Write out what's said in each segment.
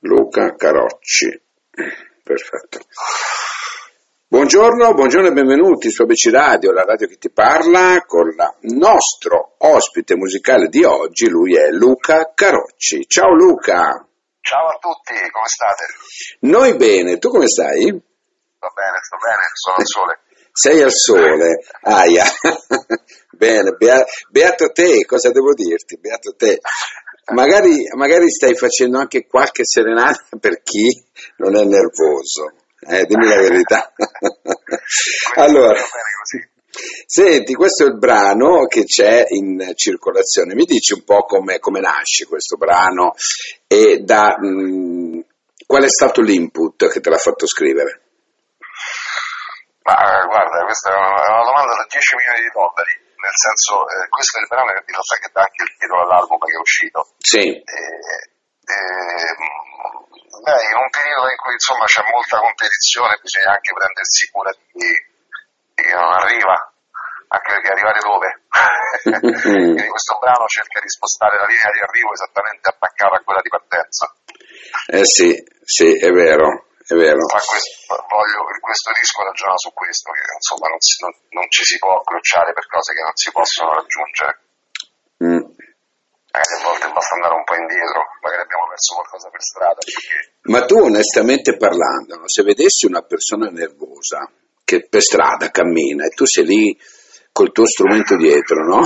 Luca Carocci. Perfetto. Buongiorno, buongiorno e benvenuti su ABC Radio, la radio che ti parla, con il nostro ospite musicale di oggi, lui è Luca Carocci. Ciao Luca! Ciao a tutti, come state? Noi bene, tu come stai? Sto bene, sto bene, sono al sole. Sei al sole, aia. bene, bea- beato te, cosa devo dirti? Beato te. Magari, magari stai facendo anche qualche serenata per chi non è nervoso. Eh, dimmi la verità. allora, senti, questo è il brano che c'è in circolazione. Mi dici un po' come, come nasce questo brano e da, mh, qual è stato l'input che te l'ha fatto scrivere? Ma guarda, questa è una, è una domanda da 10 milioni di dollari, nel senso, eh, questo è il brano che in realtà che dà anche il titolo all'album che è uscito. Sì. E, e, beh, in un periodo in cui insomma c'è molta competizione bisogna anche prendersi cura di, di chi non arriva, anche perché arrivare dove? Quindi questo brano cerca di spostare la linea di arrivo esattamente attaccata a quella di partenza. Eh sì, sì, è vero, è vero. Questo, voglio, questo disco ragiona su questo, che insomma non, si- non- non ci si può accrociare per cose che non si possono raggiungere. Mm. Magari a volte basta andare un po' indietro, magari abbiamo perso qualcosa per strada. Perché... Ma tu onestamente parlando, se vedessi una persona nervosa che per strada cammina e tu sei lì col tuo strumento dietro, no?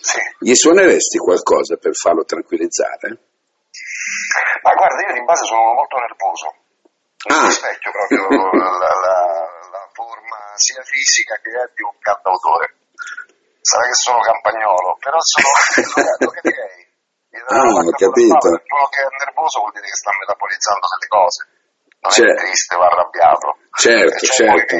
Sì. Gli suoneresti qualcosa per farlo tranquillizzare? Ma guarda, io di base sono molto nervoso. Non Ah. rispecchio proprio la, la- la forma sia fisica che è di un cantautore. Sarà che sono campagnolo, però sono, lo, capirei. Ah, ho capito. Uno che è nervoso vuol dire che sta metabolizzando delle cose. Non Cioè- è triste o arrabbiato. Certo, certo.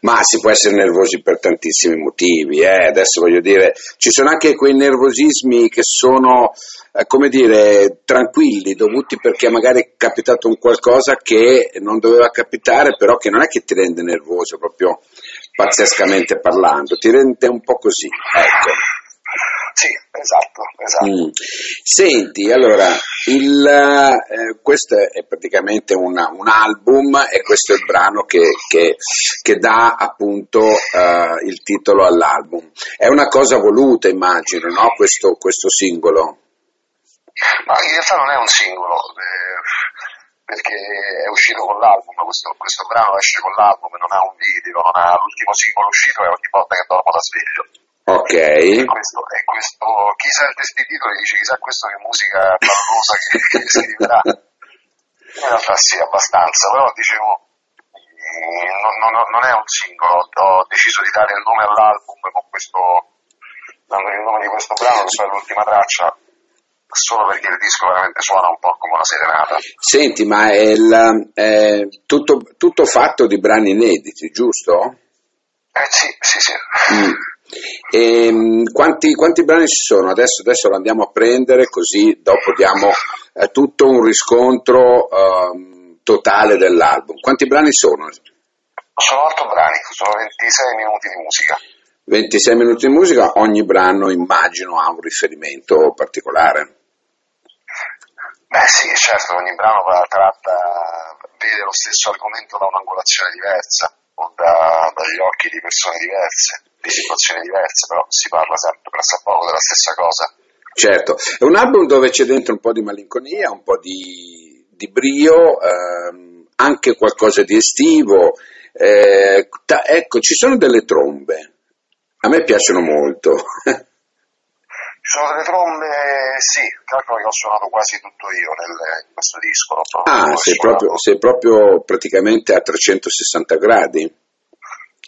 Ma si può essere nervosi per tantissimi motivi, eh? adesso voglio dire, ci sono anche quei nervosismi che sono, eh, come dire, tranquilli, dovuti perché magari è capitato un qualcosa che non doveva capitare, però che non è che ti rende nervoso proprio pazzescamente parlando, ti rende un po' così, ecco. Sì, esatto, esatto. Mm. Senti, allora, il, eh, questo è praticamente una- un album e questo è il brano che, che- che dà appunto eh, il titolo all'album. È una cosa voluta, immagino, no? questo, questo singolo. Ma in realtà non è un singolo, eh, perché è uscito con l'album, questo, questo brano esce con l'album, non ha un video, non ha l'ultimo singolo uscito è ogni volta che dormo da sveglio. Ok, E questo, e questo, chi sa il testo di titolo dice chissà questo che musica pallosa che, che scriverà. In realtà sì, abbastanza, però dicevo, eh, non, non- non è un singolo, ho deciso di dare il nome all'album con questo, dando il nome di questo brano, che è l'ultima traccia, solo perché il disco veramente suona un po' come una serenata. senti, ma è, il- è tutto, tutto fatto di brani inediti, giusto? Eh sì, sì, sì. Mm. E, mm, quanti, quanti brani ci sono? Adesso, adesso lo andiamo a prendere così dopo diamo eh, tutto un riscontro ehm, totale dell'album. Quanti brani sono? Sono otto brani, sono 26 minuti di musica. 26 minuti di musica, ogni brano immagino ha un riferimento particolare. Beh sì, certo, ogni brano tratta, vede lo stesso argomento da un'angolazione diversa o da- dagli occhi di persone diverse, di situazioni diverse, però si parla sempre presso poco della stessa cosa. Certo, è un album dove c'è dentro un po' di malinconia, un po' di, di brio, ehm, anche qualcosa di estivo. eh, ta- ecco, ci sono delle trombe. A me piacciono molto. Ci sono delle trombe, sì, calcolo che ho suonato quasi tutto io nel- in questo disco. Ah, sei proprio, sei proprio praticamente a 360 gradi.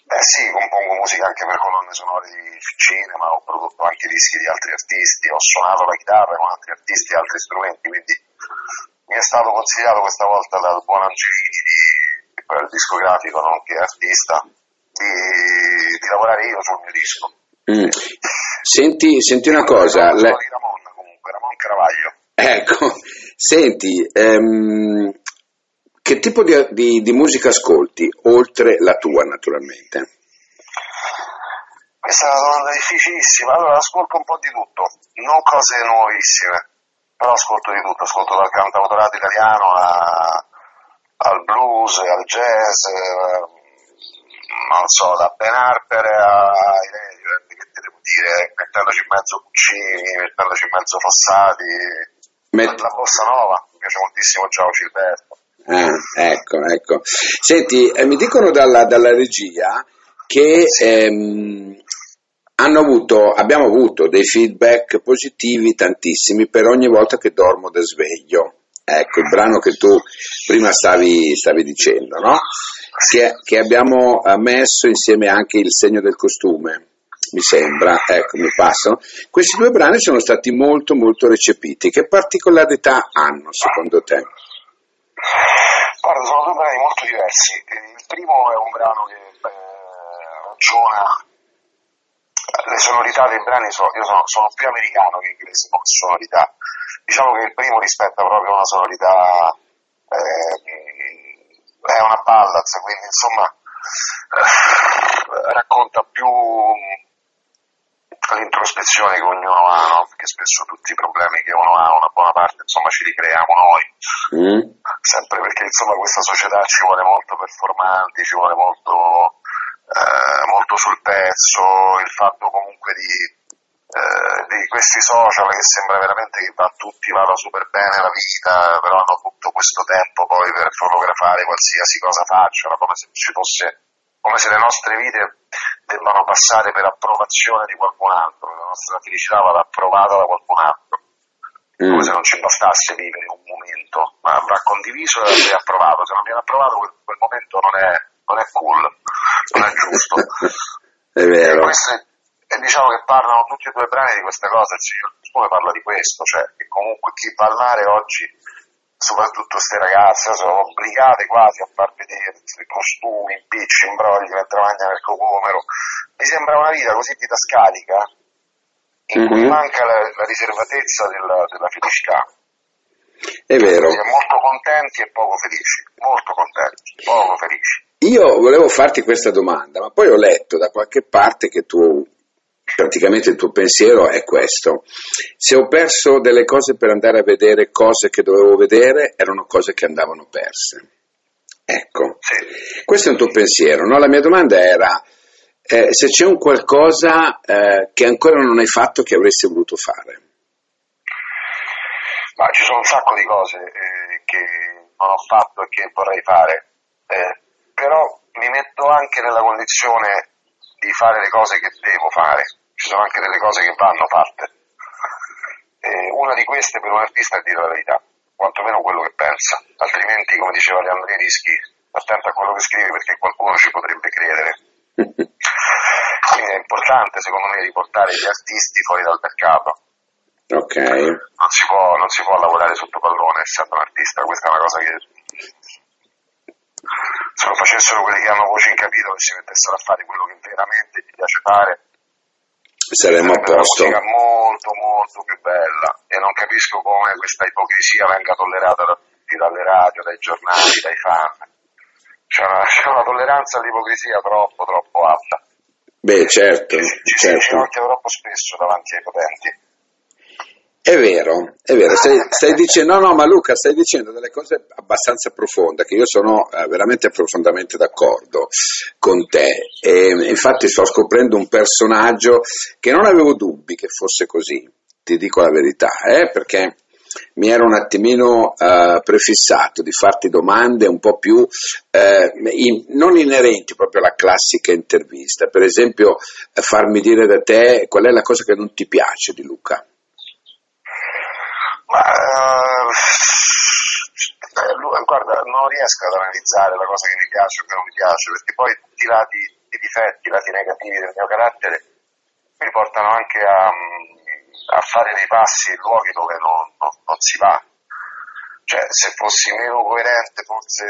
Eh sì, compongo musica anche per colonne sonore di cinema, ho prodotto anche dischi di altri artisti, ho suonato la chitarra con altri artisti e altri strumenti, quindi mi è stato consigliato questa volta dal buon Angelini, che poi è il discografico nonché artista, di, di lavorare io sul mio disco. Mm. Senti, senti una cosa, di Ramon comunque, Ramon Caravaglio. ecco, senti, ehm, che tipo di, di- di musica ascolti, oltre la tua naturalmente? Questa è una domanda difficilissima, allora ascolto un po' di tutto, non cose nuovissime. però ascolto di tutto, ascolto dal cantautorato italiano a, al blues, al jazz, eh, non so, da Ben Harper Radiohead, che te devo dire, mettendoci in mezzo Puccini, mettendoci in mezzo Fossati, Met- la bossa nova, mi piace moltissimo Giao Gilberto. Ah, ecco, ecco. Senti, eh, mi dicono dalla, dalla regia che ehm, avuto, abbiamo avuto dei feedback positivi tantissimi per ogni volta che dormo da sveglio. Ecco, il brano che tu prima stavi, stavi dicendo, no? Che, che, abbiamo messo insieme anche il segno del costume, mi sembra, ecco, mi passano. Questi due brani sono stati molto, molto recepiti. Che particolarità hanno, secondo te? Guarda, sono due brani molto diversi. Il primo è un brano che eh, ragiona le sonorità dei brani, sono, io sono, sono, più americano che inglese come sonorità. Diciamo che il primo rispetta proprio una sonorità, eh, è una ballad, quindi insomma eh, racconta più l'introspezione che ognuno ha, no? perché spesso tutti i problemi che uno ha, una buona parte, insomma, ci ricreiamo noi. Mm. Sempre perché, insomma, questa società ci vuole molto performanti, ci vuole molto, eh, molto sul pezzo, il fatto comunque di, eh, di questi social che sembra veramente che a tutti vada super bene la vita, però hanno tutto questo tempo poi per fotografare qualsiasi cosa facciano, come se ci fosse come se le nostre vite debbano passare per approvazione di qualcun altro, la nostra felicità vada approvata da qualcun altro, mm. come se non ci bastasse vivere un momento, ma va condiviso e approvato, se non viene approvato quel, quel momento non è, non è, cool, non è giusto. è vero. E, queste, e diciamo che parlano tutti e due i brani di questa cosa, il signor Cosmone parla di questo, cioè che comunque chi va al mare oggi soprattutto queste ragazze sono obbligate quasi a far vedere i costumi, i picci, imbrogli mentre mangiano il cocomero. Mi sembra una vita così didascalica in mm-hmm. cui mhm. manca la, la riservatezza della, della, felicità. È vero. Siamo molto contenti e poco felici, molto contenti, poco felici. Io volevo farti questa domanda, ma poi ho letto da qualche parte che tu praticamente il tuo pensiero è questo. Se ho perso delle cose per andare a vedere cose che dovevo vedere, erano cose che andavano perse. Ecco, questo è un tuo pensiero. No? La mia domanda era eh, se c'è un qualcosa eh, che ancora non hai fatto che avresti voluto fare. Ma ci sono un sacco di cose eh, che non ho fatto e che vorrei fare, eh, però mi metto anche nella condizione di fare le cose che devo fare ci sono anche delle cose che vanno fatte. E una di queste per un artista è dire la verità, quantomeno quello che pensa, altrimenti, come diceva Leandro Rischi, attento a quello che scrivi perché qualcuno ci potrebbe credere. Quindi è importante, secondo me, riportare gli artisti fuori dal mercato. Ok. Non si può, non si può lavorare sotto pallone essendo un artista, questa è una cosa che se lo facessero quelli che hanno voce in capito che si mettessero a fare quello che veramente gli piace fare saremmo a posto. Una musica molto molto più bella e non capisco come questa ipocrisia venga tollerata da tutti, dalle radio, dai giornali, dai fan. C'è una, c'è una tolleranza all'ipocrisia troppo troppo alta. Beh, certo. Ci, ci certo. si troppo spesso davanti ai potenti. È vero, è vero, stai, stai, dicendo, no, no, ma Luca, stai dicendo delle cose abbastanza profonde, che io sono eh, veramente profondamente d'accordo con te. E, infatti sto scoprendo un personaggio che non avevo dubbi che fosse così, ti dico la verità, eh, perché mi ero un attimino eh, prefissato di farti domande un po' più eh, in, non inerenti proprio alla classica intervista, per esempio eh, farmi dire da te qual è la cosa che non ti piace di Luca. Ma uh, guarda, non riesco ad analizzare la cosa che mi piace o che non mi piace, perché poi tutti i lati, i difetti, i lati negativi del mio carattere mi portano anche a, a fare dei passi in luoghi dove non, non, non si va. Cioè, se fossi meno coerente, forse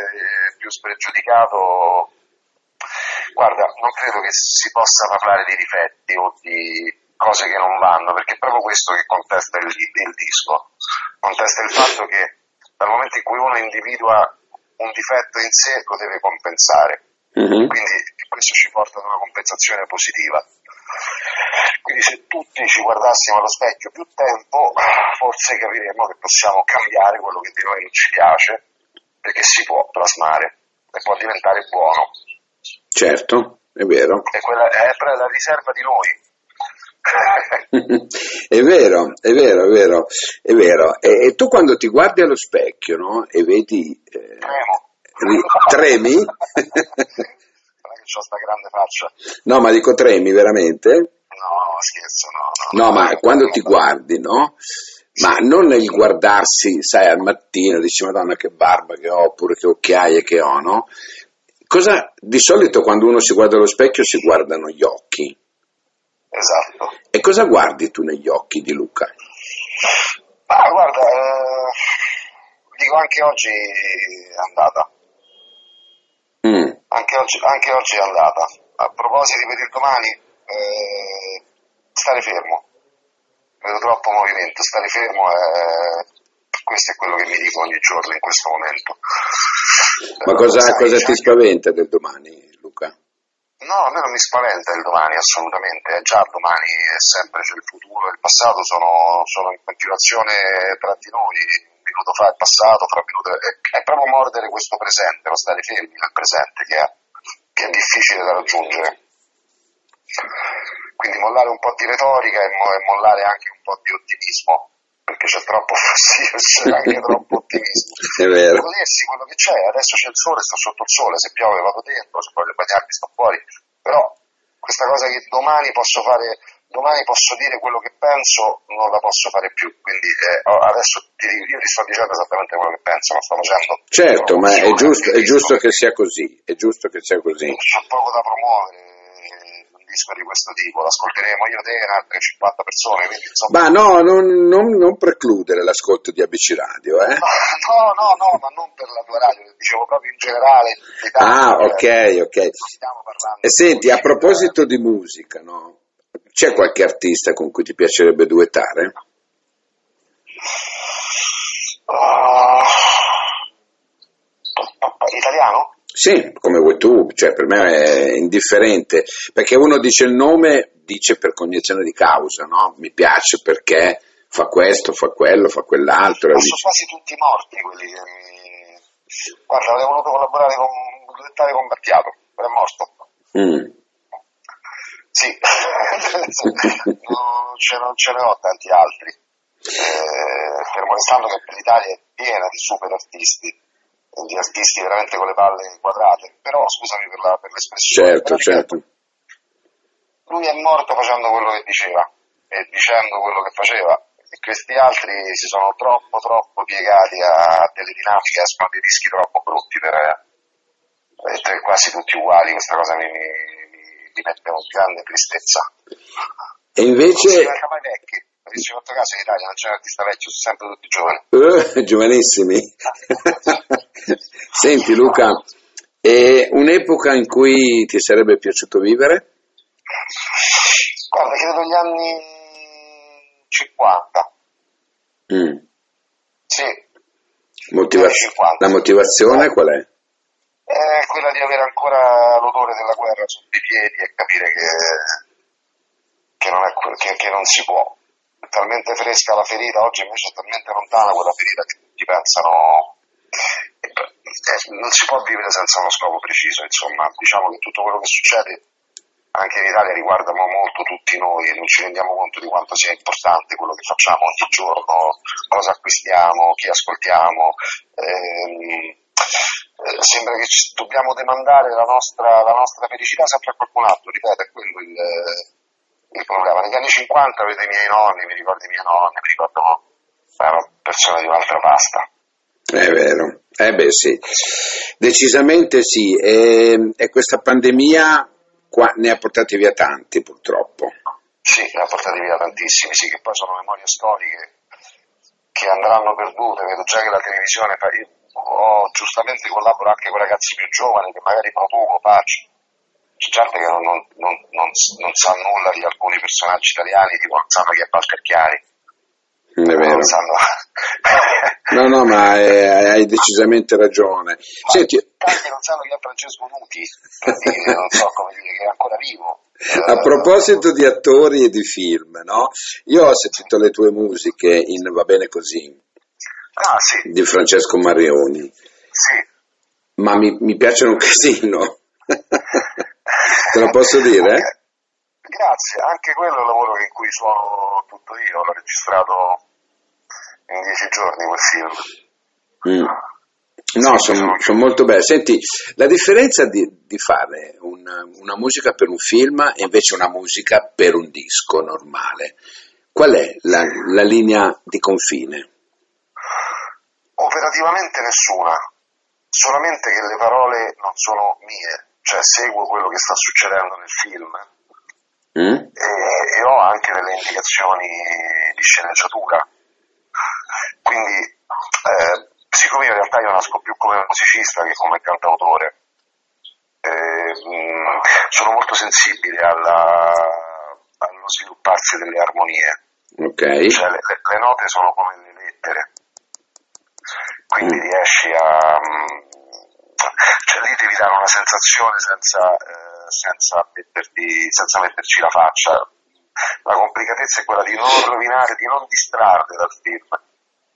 più spregiudicato, guarda, non credo che si possa parlare di difetti o di cose che non vanno, perché è proprio questo che contesta il, il disco, contesta il fatto che dal momento in cui uno individua un difetto in sé lo deve compensare, mm-hmm. quindi questo ci porta ad una compensazione positiva. Quindi se tutti ci guardassimo allo specchio più tempo, forse capiremmo che possiamo cambiare quello che di noi non ci piace, perché si può plasmare e può diventare buono. Certo, è vero. E quella è la riserva di noi. è vero, è vero, è vero, è vero. E, e, tu quando ti guardi allo specchio, no? E vedi... Eh. Ri, tremi? non è che ho sta grande faccia. No, ma dico tremi veramente? No, scherzo, no. No, no ma quando ti guardi, no? Ma non nel guardarsi, sai, al mattino, dici Madonna che barba che ho, oppure che occhiaie che ho, no? Cosa, di solito quando uno si guarda allo specchio si guardano gli occhi. Esatto. E cosa guardi tu negli occhi di Luca? Ah, guarda, eh, dico anche oggi è andata. Mm. Anche, oggi, anche, oggi, è andata. A proposito per il domani, eh, stare fermo. Vedo troppo movimento, stare fermo è... Questo è quello che mi dico ogni giorno in questo momento. Ma cosa, cosa ti spaventa del domani, Luca? No, a me non mi spaventa il domani, assolutamente. È già domani, è sempre, cioè il futuro e il passato sono, sono in continuazione tra di noi. Un minuto fa è passato, fra un minuto è, è proprio mordere questo presente, lo stare fermi nel presente che è, che è difficile da raggiungere. Quindi mollare un po' di retorica e, mollare anche un po' di ottimismo perché c'è troppo fastidio, c'è anche troppo ottimismo. È vero. Godersi quello che c'è, adesso c'è il sole, sto sotto il sole, se piove vado dentro, se voglio bagnarmi sto fuori, però questa cosa che domani posso fare, domani posso dire quello che penso, non la posso fare più, quindi eh, adesso ti, io ti sto dicendo esattamente quello che penso, non sto facendo. Certo, ma è giusto, è giusto che sia così, è giusto che sia così. C'è poco da promuovere disco di questo tipo, l'ascolteremo io, te e altre 50 persone. Quindi, insomma... Ma no, non, non, non, precludere l'ascolto di ABC Radio, eh? No, no, no, ma non per la tua radio, dicevo proprio in generale. Ah, ok, ok. E senti, a proposito di musica, no? C'è qualche artista con cui ti piacerebbe duettare? Uh, italiano? Sì, come vuoi tu, cioè per me è indifferente, perché uno dice il nome, dice per cognizione di causa, no? Mi piace perché fa questo, fa quello, fa quell'altro. Ma sono quasi tutti morti quelli che mi... Guarda, avrei voluto collaborare con Duettare con Battiato, però è morto. Mm. Sì, non, ce, non, ce, ne ho tanti altri, eh, fermo restando che l'Italia è piena di super artisti di artisti veramente con le palle inquadrate, però scusami per, la, per l'espressione. Certo, certo. Lui è morto facendo quello che diceva e dicendo quello che faceva e questi altri si sono troppo troppo piegati a delle dinamiche, escono dei rischi troppo brutti per essere quasi tutti uguali, questa cosa mi, mi, mi mette una grande tristezza. E invece... Non si mai vecchi avessi fatto caso in Italia non c'è un artista vecchio, sono sempre tutti giovani. Uh, giovanissimi. Senti Luca, è un'epoca in cui ti sarebbe piaciuto vivere? Guarda, credo gli anni 50. Mm. Sì. Motiva- la motivazione eh. qual è? È quella di avere ancora l'odore della guerra sotto i piedi e capire che, che, non, è, che, che non si può è talmente fresca la ferita, oggi invece è talmente lontana quella ferita che tutti pensano eh, non si può vivere senza uno scopo preciso, insomma, diciamo che tutto quello che succede anche in Italia riguarda molto tutti noi e non ci rendiamo conto di quanto sia importante quello che facciamo ogni giorno, cosa acquistiamo, chi ascoltiamo. Ehm, eh, sembra che dobbiamo demandare la nostra, la nostra, felicità sempre a qualcun altro, ripeto, è quello il, il problema. Negli anni 50 vedo i miei nonni, mi ricordo i miei nonni, mi ricordo erano persone di un'altra pasta. È vero, eh beh sì, decisamente sì, e, e questa pandemia qua, ne ha portati via tanti purtroppo. Sì, ne ha portati via tantissimi, sì, che poi sono memorie storiche che andranno perdute, vedo già che la televisione fa... Ho, giustamente collaboro anche con ragazzi più giovani che magari produco, faccio, c'è gente che non, non, non, non, sa nulla di alcuni personaggi italiani, tipo non sanno chi è Walter Chiari. È vero. Sanno... No, no, ma è, hai decisamente ragione. Ma Senti, tanti non sanno chi è Francesco Nuti, non so come dire, che è ancora vivo. A proposito di attori e di film, no? Io ho sentito le tue musiche in Va bene così, ah, sì. di Francesco Marioni. Sì. Ma mi, mi piacciono un casino. Te lo posso dire? Grazie, anche quello è il lavoro in cui suono tutto io, l'ho registrato in dieci giorni quel film. Mm. No, sono son molto belli. Senti, la differenza di, di fare una, una, musica per un film e invece una musica per un disco normale, qual è la, la linea di confine? Operativamente nessuna, solamente che le parole non sono mie, cioè seguo quello che sta succedendo nel film mm? e, e ho anche delle indicazioni di sceneggiatura quindi, eh, siccome in realtà io nasco più come musicista che come cantautore, eh, sono molto sensibile alla, allo svilupparsi delle armonie. Okay. Cioè, le, le, note sono come le lettere, quindi mm. riesci a... cioè lì devi dare una sensazione senza, eh, senza, metterti, senza metterci la faccia. La complicatezza è quella di non rovinare, di non distrarre dal film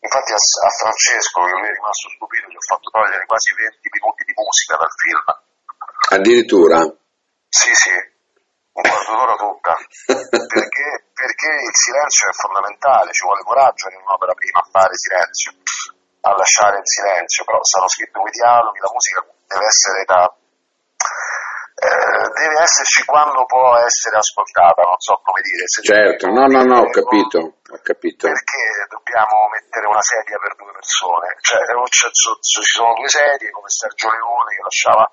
Infatti a, a Francesco, che lui è rimasto stupito, gli ho fatto togliere quasi 20 minuti di musica dal film. Addirittura? Sì, sì, un quarto d'ora tutta. perché, perché il silenzio è fondamentale, ci vuole coraggio in un'opera prima a fare silenzio, a lasciare il silenzio, però saranno scritti quei dialoghi, la musica deve essere da deve esserci quando può essere ascoltata, non so come dire. Certo, no, no, no, ho capito, ho capito. Perché dobbiamo mettere una sedia per due persone? Cioè, ci sono due sedie come Sergio Leone che lasciava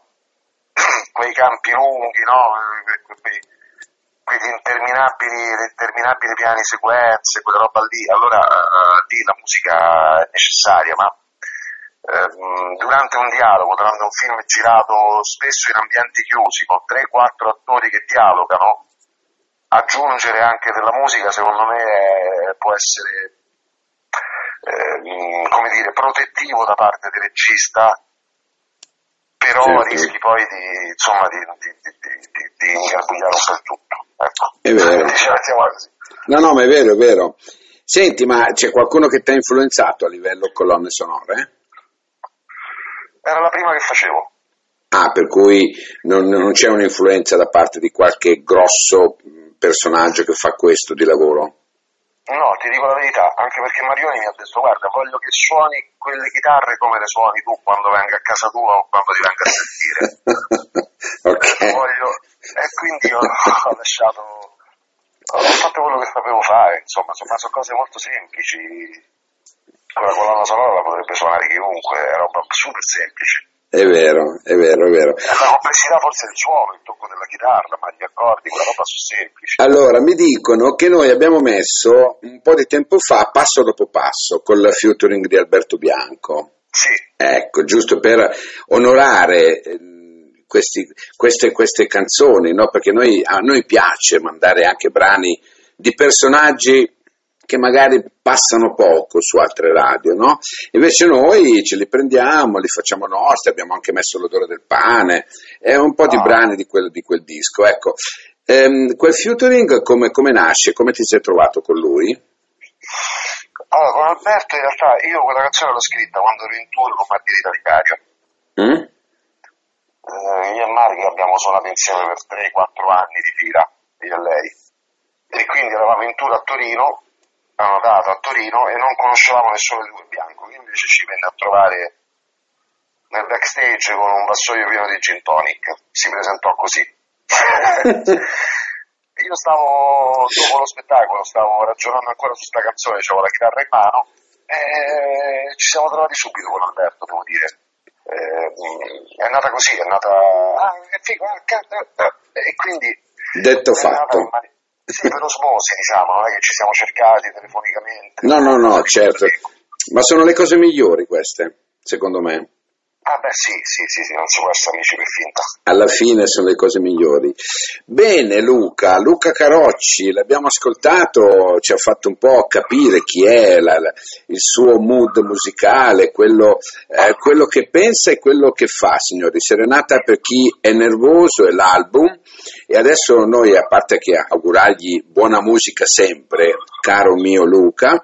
quei campi lunghi, no? quegli interminabili, interminabili piani sequenze, quella roba lì. Allora uh, lì la musica è necessaria, ma durante un dialogo, durante un film girato spesso in ambienti chiusi, con 3-4 attori che dialogano, aggiungere anche della musica secondo me è, può essere eh, come dire, protettivo da parte del regista, però certo. rischi poi di, insomma, di, di, di, di ingarbugliare un po' tutto. Ecco. È vero. No, no, ma è vero, è vero. Senti, ma c'è qualcuno che ti ha influenzato a livello colonne sonore? Era la prima che facevo. Ah, per cui non, non c'è un'influenza da parte di qualche grosso personaggio che fa questo di lavoro? No, ti dico la verità, anche perché Marioni mi ha detto guarda, voglio che suoni quelle chitarre come le suoni tu quando venga a casa tua o quando ti venga a sentire. okay. voglio... E quindi ho, ho lasciato, ho fatto quello che sapevo fare, insomma, insomma sono cose molto semplici quella colonna sonora la potrebbe suonare chiunque, è roba super semplice. È vero, è vero, è vero. La complessità forse del suono, il tocco della chitarra, ma gli accordi, quella roba su semplice. Allora, mi dicono che noi abbiamo messo un po' di tempo fa, passo dopo passo, con la featuring di Alberto Bianco. Sì. Ecco, giusto per onorare eh, questi, queste, queste, canzoni, no? perché noi, a noi piace mandare anche brani di personaggi che magari passano poco su altre radio, no? Invece noi ce li prendiamo, li facciamo nostri, abbiamo anche messo l'odore del pane, è un po' di ah. brani di quel, di quel, disco, ecco. Ehm, quel featuring come, come, nasce? Come ti sei trovato con lui? Allora, con Alberto in realtà io quella canzone l'ho scritta quando ero in tour con Margherita Vicario. Mm? Eh, io e Margherita abbiamo suonato insieme per 3-4 anni di fila, io e lei. E quindi eravamo in tour a Torino hanno dato a Torino e non conoscevamo nessuno di due bianco, lui invece ci venne a trovare nel backstage con un vassoio pieno di gin tonic, si presentò così. Io stavo, dopo lo spettacolo, stavo ragionando ancora su questa canzone, avevo la chitarra in mano e ci siamo trovati subito con Alberto, devo dire. Eh, è nata così, è nata... Ah, è figo, ah, e quindi... Detto fatto. Nata, sì, per osmosi, diciamo, non è che ci siamo cercati telefonicamente. No, no, no, certo. Ma sono le cose migliori queste, secondo me. Ah beh sì, sì, sì, sì, non si può essere amici per finta. Alla fine sono le cose migliori. Bene Luca, Luca Carocci, l'abbiamo ascoltato, ci ha fatto un po' capire chi è, la, la, il suo mood musicale, quello, eh, quello, che pensa e quello che fa, signori. Serenata per chi è nervoso è l'album e adesso noi, a parte che augurargli buona musica sempre, caro mio Luca,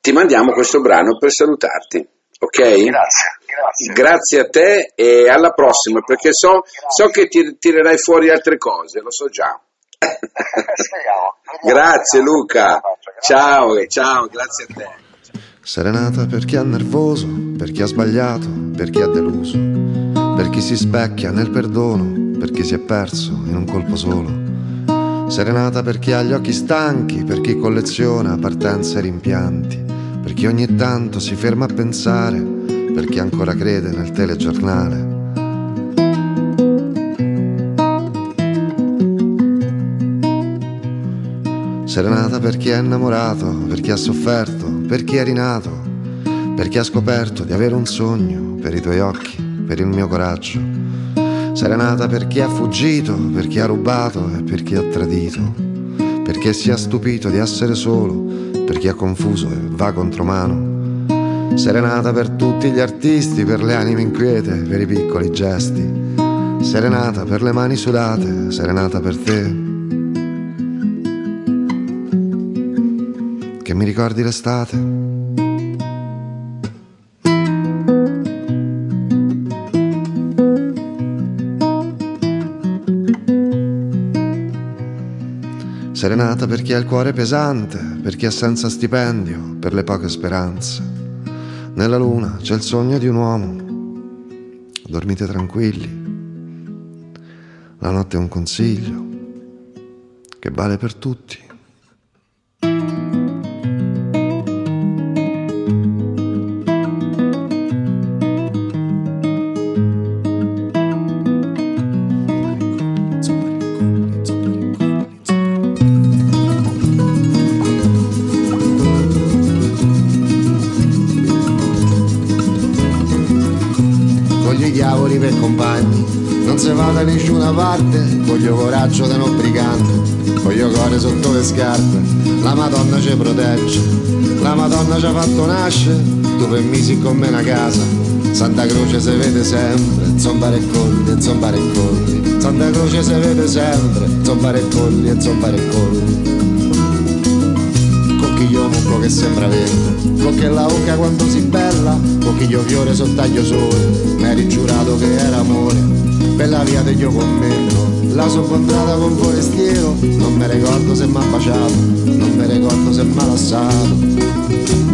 ti mandiamo questo brano per salutarti. Ok? Grazie, grazie. Grazie a te e alla prossima, perché so, so che ti tirerai fuori altre cose, lo so già. grazie Luca, ciao, ciao, grazie a te. Serenata per chi è nervoso, per chi ha sbagliato, per chi ha deluso, per chi si specchia nel perdono, per chi si è perso in un colpo solo. Serenata per chi ha gli occhi stanchi, per chi colleziona partenze e rimpianti chi ogni tanto si ferma a pensare, per chi ancora crede nel telegiornale. Serenata per chi è innamorato, per chi ha sofferto, per chi è rinato, per chi ha scoperto di avere un sogno, per i tuoi occhi, per il mio coraggio. Serenata per chi ha fuggito, per chi ha rubato e per chi ha tradito, per chi si è stupito di essere solo per chi è confuso e va contromano. Serenata per tutti gli artisti, per le anime inquiete, per i piccoli gesti. Serenata per le mani sudate, serenata per te. Che mi ricordi l'estate? Serenata per chi ha il cuore pesante, per chi è senza stipendio, per le poche speranze. Nella luna c'è il sogno di un uomo. Dormite tranquilli. La notte è un consiglio che vale per tutti. Parte, voglio coraggio da non brigante, voglio cuore sotto le scarpe, la Madonna ci protegge, la Madonna ci ha fatto nascere, tu per misi con me una casa, Santa Croce si vede sempre, zombare e colli, e zombare e colli, Santa Croce si vede sempre, zombare e colli, e zombare e colli. Cocchiglio mucco che sembra verde, con che la occa quando si bella, cocchiglio fiore sottaglio sole, mi eri giurato che era amore per la via degli commento la so incontrata con forestiero non mi ricordo se m'ha baciato non mi ricordo se m'ha lasciato